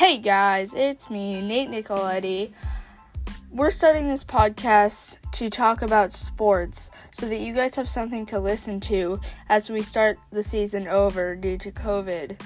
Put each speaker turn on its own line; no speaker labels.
Hey guys, it's me, Nate Nicoletti. We're starting this podcast to talk about sports so that you guys have something to listen to as we start the season over due to COVID.